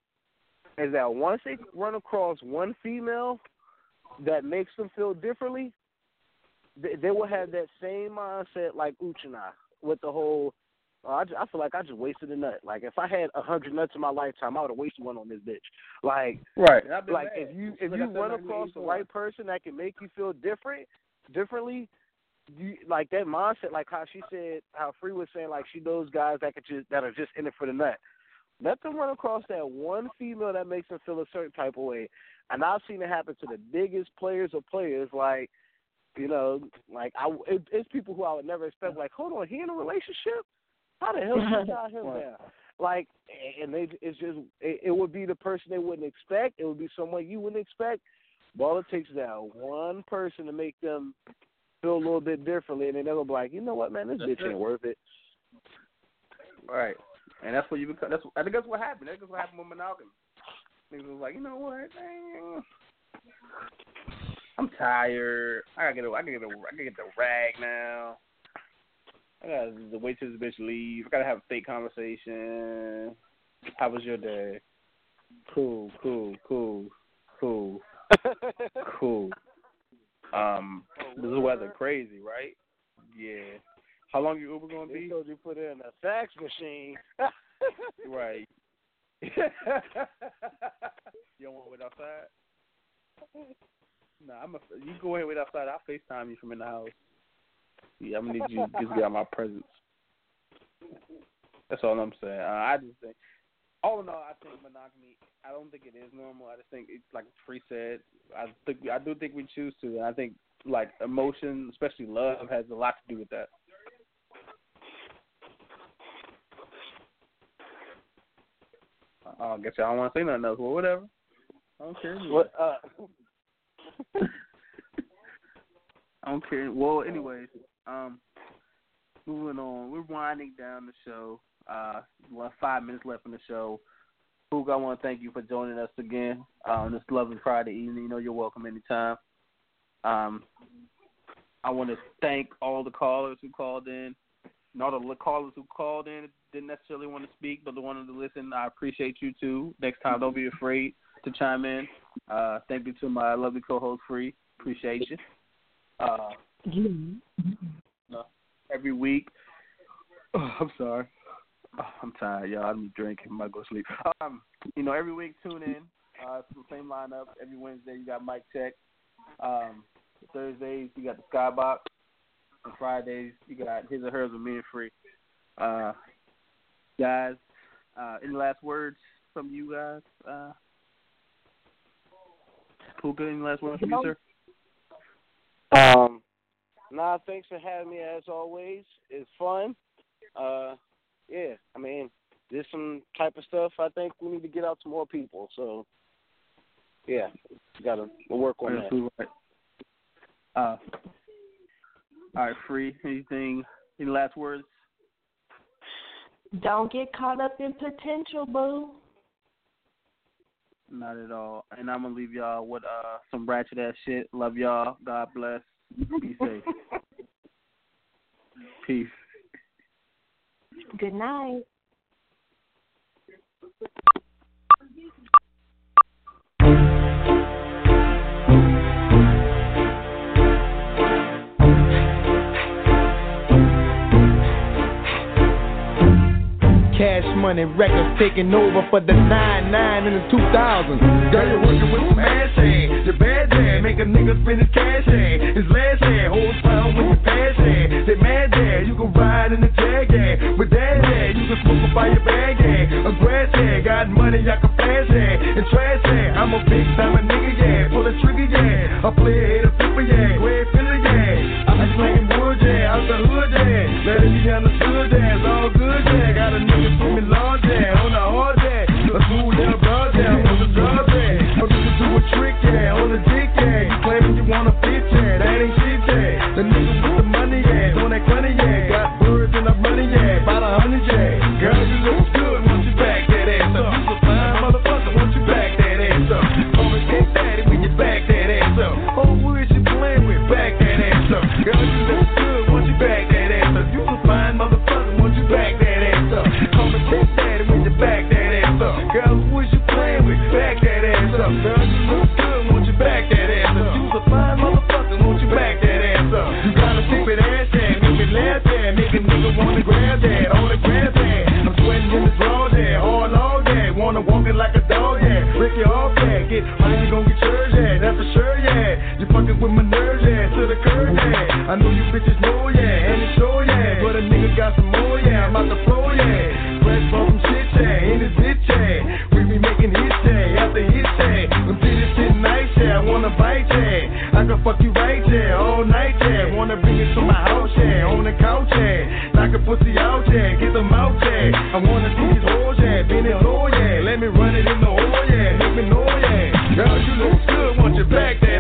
is that once they run across one female that makes them feel differently, they, they will have that same mindset like Uchina with the whole. I, just, I feel like I just wasted a nut. Like if I had a hundred nuts in my lifetime, I would have wasted one on this bitch. Like Right. And I've been like mad. if you if Like you run across the before. right person that can make you feel different differently you like that mindset like how she said how free was saying like she knows guys that could just that are just in it for the nut let them run across that one female that makes them feel a certain type of way and i've seen it happen to the biggest players of players like you know like i it, it's people who i would never expect like hold on he in a relationship how the hell did you got him <laughs> down like and they it's just it, it would be the person they wouldn't expect it would be someone you wouldn't expect but all it takes is that one person to make them feel a little bit differently and then they'll be like you know what man this That's bitch it. ain't worth it Right. And that's what you become. That's I think that's what happened. That's what happened with monogamy. Niggas was like, you know what? Dang, I'm tired. I gotta get a, I gotta get a, I gotta get the rag now. I gotta wait till this bitch leave. I gotta have a fake conversation. How was your day? Cool, cool, cool, cool, cool. Um, this is weather crazy, right? Yeah. How long your Uber gonna be? they told you put it in a fax machine <laughs> Right. <laughs> you don't want to wait outside? Nah, I'm a. You go ahead and wait outside. I'll FaceTime you from in the house. Yeah, I'm gonna need you to just get out my presence. That's all I'm saying. Uh, I just think, all in all, I think monogamy. I don't think it is normal. I just think it's like Free said. I think I do think we choose to. And I think like emotion, especially love, has a lot to do with that. I guess y'all don't want to say nothing else. Well, whatever. I don't care. what uh <laughs> <laughs> I don't care. Well, anyways, um, moving on. We're winding down the show. Uh, have five minutes left in the show. Pook, I want to thank you for joining us again on this lovely Friday evening. You know you're welcome anytime. Um, I want to thank all the callers who called in. And all the callers who called in didn't necessarily want to speak, but wanted to listen. I appreciate you too. Next time, don't be afraid to chime in. Uh, thank you to my lovely co-host, Free. Appreciate you. Uh, every week. Oh, <sighs> I'm sorry. Oh, I'm tired, y'all. I'm drinking. I might go to sleep. Um, you know, every week tune in. Uh, it's the same lineup. Every Wednesday you got Mike Check. Um, Thursdays you got the Skybox. And Fridays you got His or Hers with me and Free. Uh, guys, uh, any last words from you guys? Uh, Puka, any last words from you, sir? Um, Nah, thanks for having me as always. It's fun. Uh, yeah, I mean, there's some type of stuff I think we need to get out to more people. So, yeah, gotta we'll work on Absolutely that. Right. Uh, all right, free. Anything? Any last words? Don't get caught up in potential, boo. Not at all. And I'm gonna leave y'all with uh some ratchet ass shit. Love y'all. God bless. Be safe. Peace. Good night. Cash money records taking over for the 99 in the 2000s. Girl, you working with a mad shade. Your bad dad make a nigga spend his cash hand. His last hand, whole time with your past hand. They mad dad, you can ride in the jag hand. With that dad, you can smoke up by your bag hand. A grass hand, got money, I can flash hand. And trash hand, I'm a big time nigga, yeah. Pull a trigger, yeah. I play a hit a flipper, yeah. Go ahead, fill yeah. I be slanging wood, yeah. Out the hood, yeah. Let it be on the your back there.